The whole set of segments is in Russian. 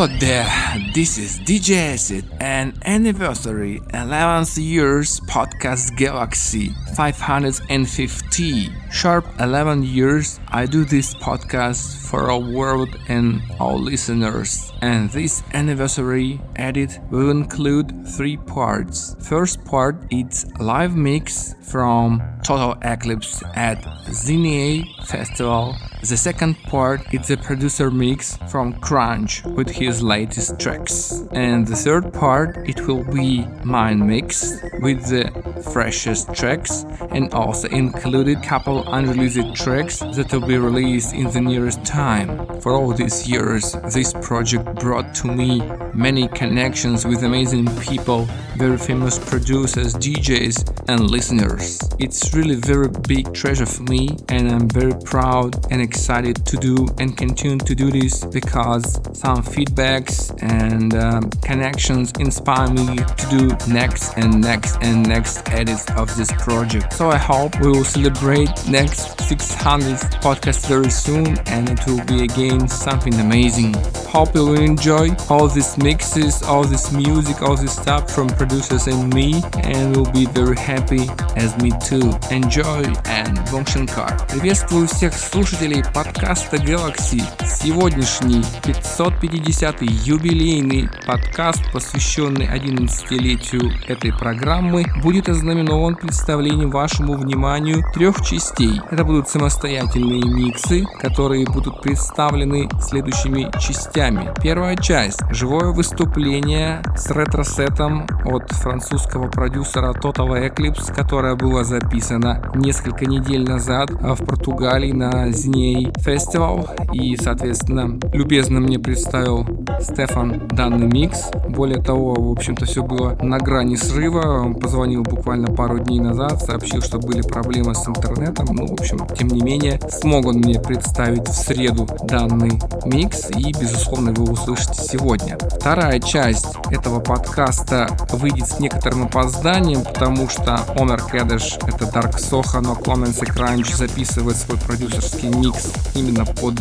Hello there, this is DJ Acid and anniversary 11th years podcast Galaxy 550. Sharp 11 years I do this podcast for our world and our listeners. And this anniversary edit will include three parts. First part it's live mix from Total Eclipse at Zine Festival the second part is a producer mix from Crunch with his latest tracks. And the third part it will be mine mix with the freshest tracks and also included couple unreleased tracks that will be released in the nearest time. For all these years, this project brought to me many connections with amazing people, very famous producers, DJs and listeners. It's really very big treasure for me and I'm very proud and excited to do and continue to do this because some feedbacks and um, connections inspire me to do next and next and next edits of this project. So I hope we will celebrate next 600th podcast very soon and it will be again something amazing. Hope you will enjoy all these mixes, all this music, all this stuff from producers and me and we'll be very happy as me too. Enjoy and Bong Shankar. Приветствую всех слушателей подкаста подкаста Galaxy. Сегодняшний 550-й юбилейный подкаст, посвященный 11-летию этой программы, будет ознаменован представлением вашему вниманию трех частей. Это будут самостоятельные миксы, которые будут представлены следующими частями. Первая часть – живое выступление с ретро-сетом от французского продюсера Total Eclipse, которое было записано несколько недель назад в Португалии на Зиней фестивал и, соответственно, любезно мне представил Стефан данный микс. Более того, в общем-то, все было на грани срыва. Он позвонил буквально пару дней назад, сообщил, что были проблемы с интернетом. Ну, в общем, тем не менее, смог он мне представить в среду данный микс и, безусловно, вы услышите сегодня. Вторая часть этого подкаста выйдет с некоторым опозданием, потому что Омер Кэдэш, это Dark Soho, но Clemens и Crunch записывает свой продюсерский микс именно под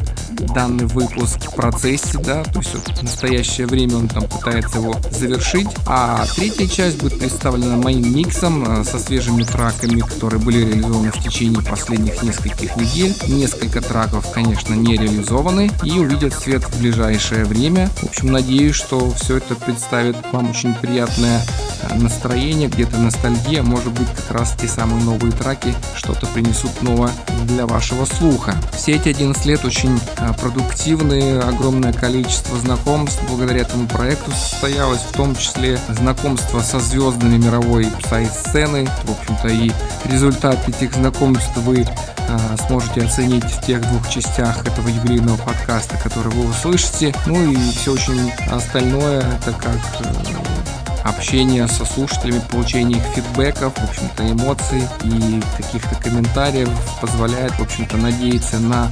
данный выпуск в процессе, да, то есть вот в настоящее время он там пытается его завершить. А третья часть будет представлена моим миксом э, со свежими траками, которые были реализованы в течение последних нескольких недель. Несколько траков, конечно, не реализованы и увидят свет в ближайшее время. В общем, надеюсь, что все это представит вам очень приятное э, настроение, где-то ностальгия, может быть, как раз те самые новые траки что-то принесут новое для вашего слуха. Все эти 11 лет очень а, продуктивные, огромное количество знакомств благодаря этому проекту состоялось, в том числе знакомство со звездами мировой сайт-сцены. В общем-то и результат этих знакомств вы а, сможете оценить в тех двух частях этого юбилейного подкаста, который вы услышите. Ну и все очень остальное, это как э, общение со слушателями, получение их фидбэков, в общем-то, эмоций и каких-то комментариев позволяет, в общем-то, надеяться на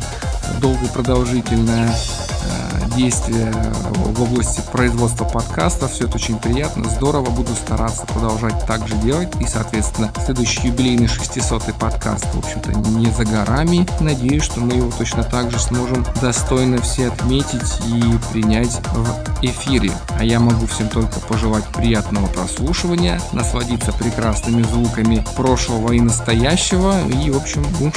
долгое продолжительное э, действие в области производства подкастов. Все это очень приятно, здорово. Буду стараться продолжать так же делать. И, соответственно, следующий юбилейный 600 подкаст, в общем-то, не за горами. Надеюсь, что мы его точно так же сможем достойно все отметить и принять в эфире. А я могу всем только пожелать приятного прослушивания, насладиться прекрасными звуками прошлого и настоящего. И, в общем, бум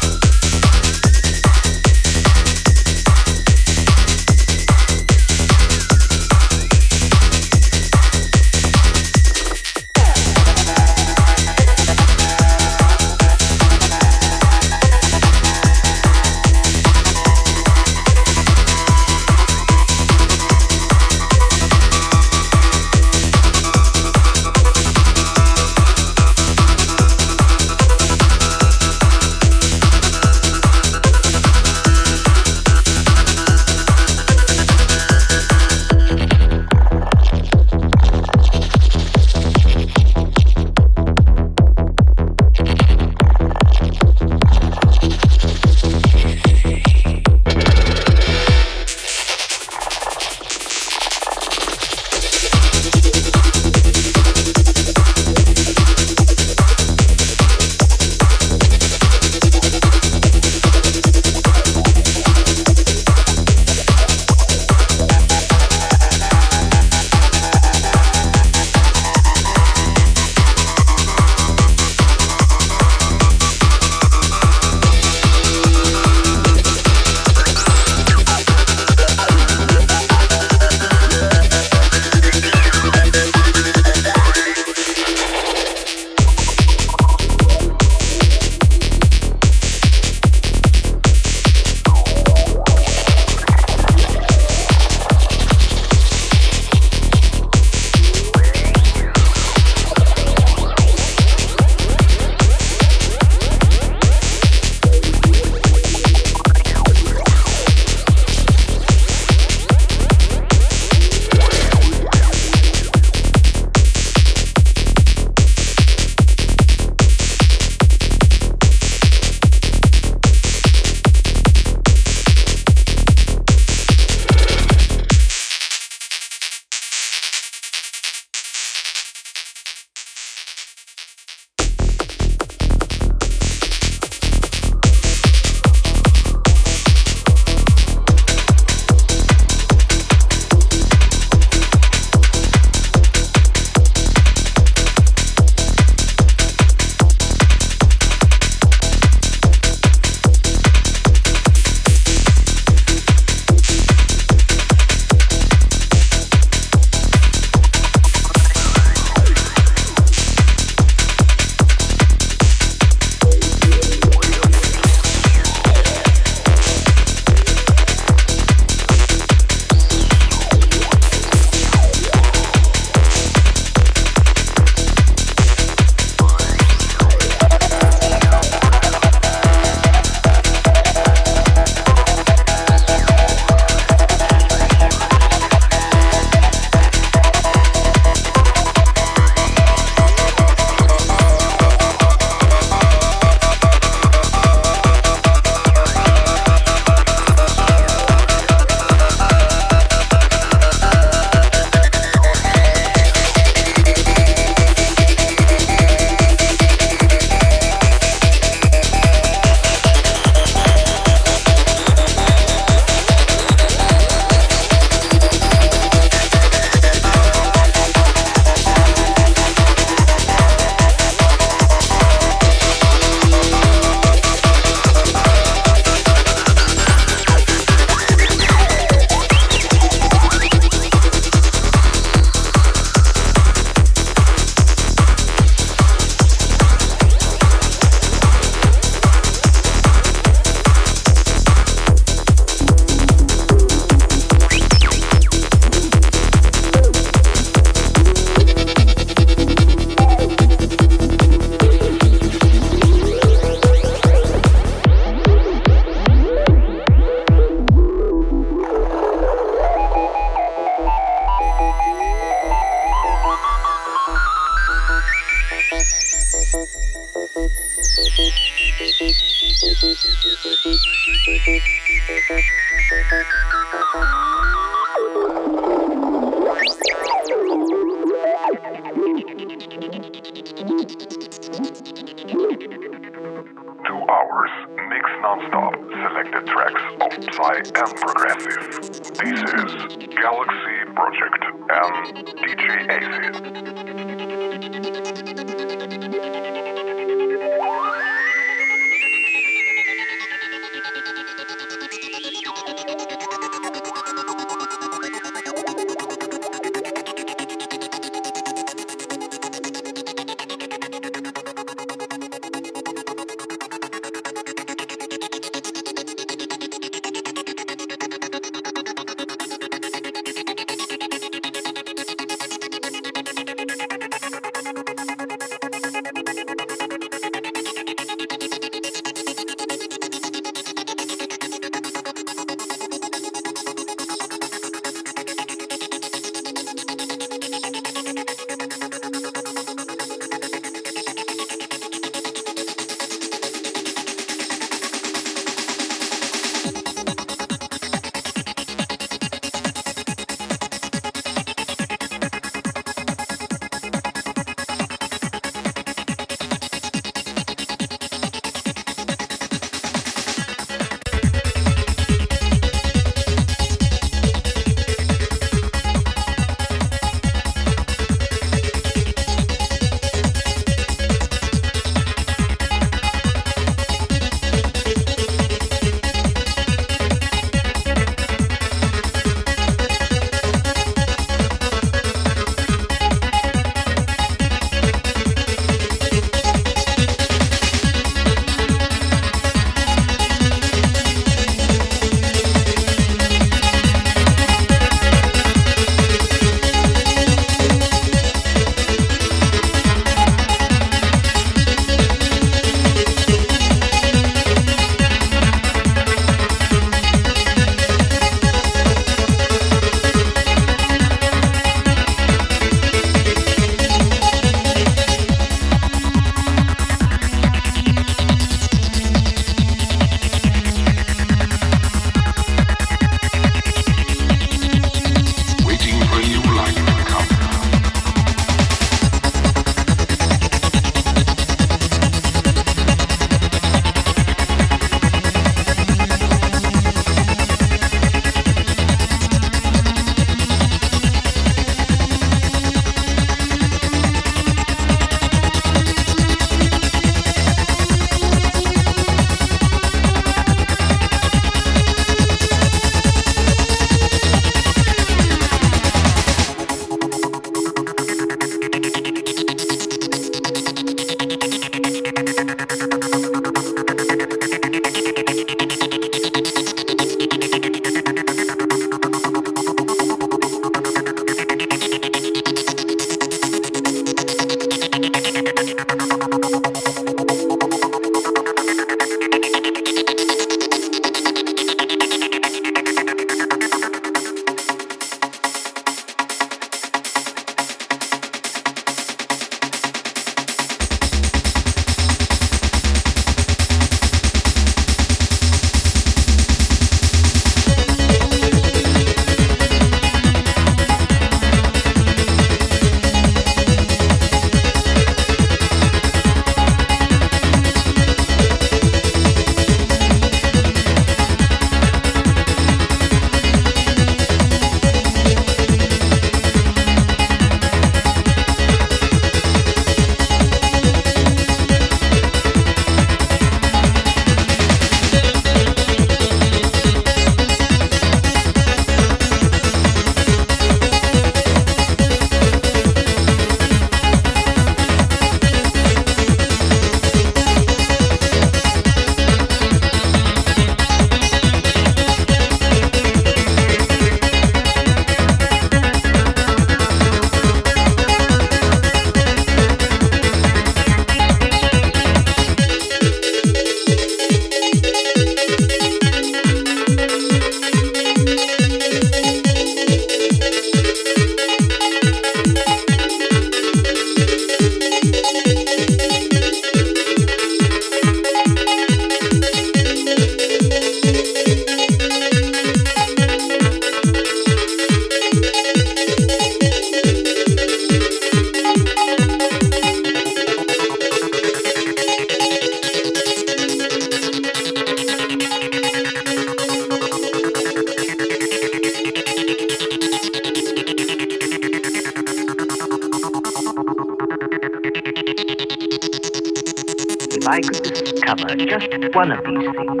one of these things,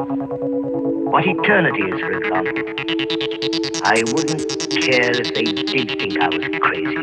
what eternity is, for example, I wouldn't care if they did think I was crazy.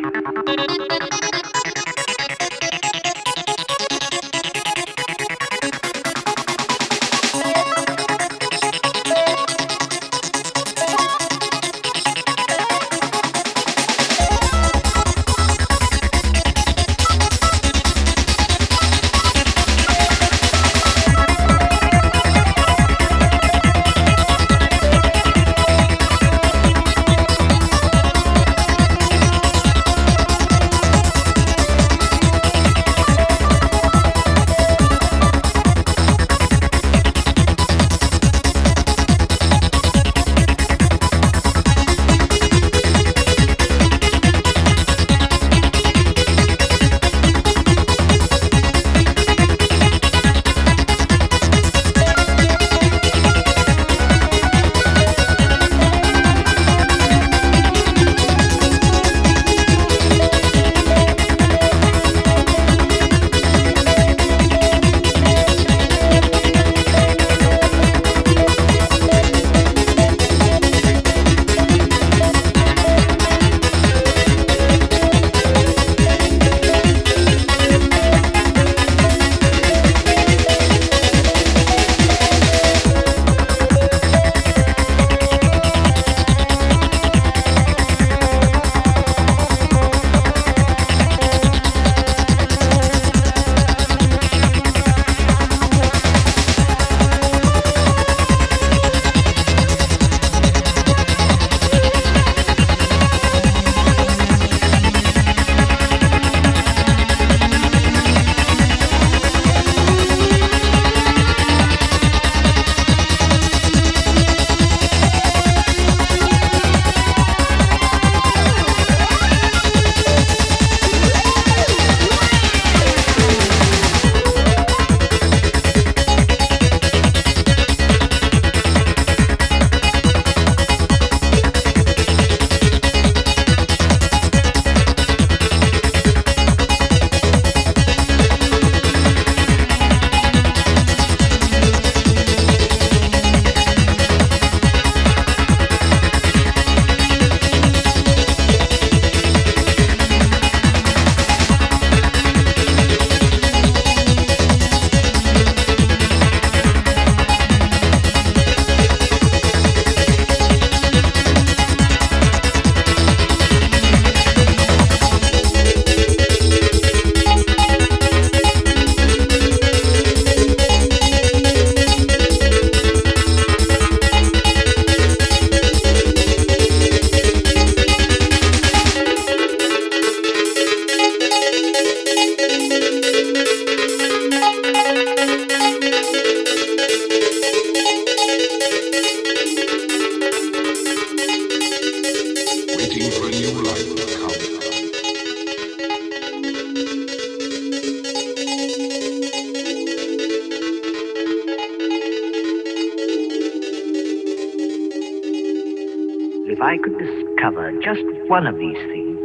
One of these things,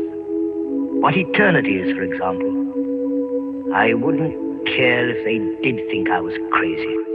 what eternity is, for example, I wouldn't care if they did think I was crazy.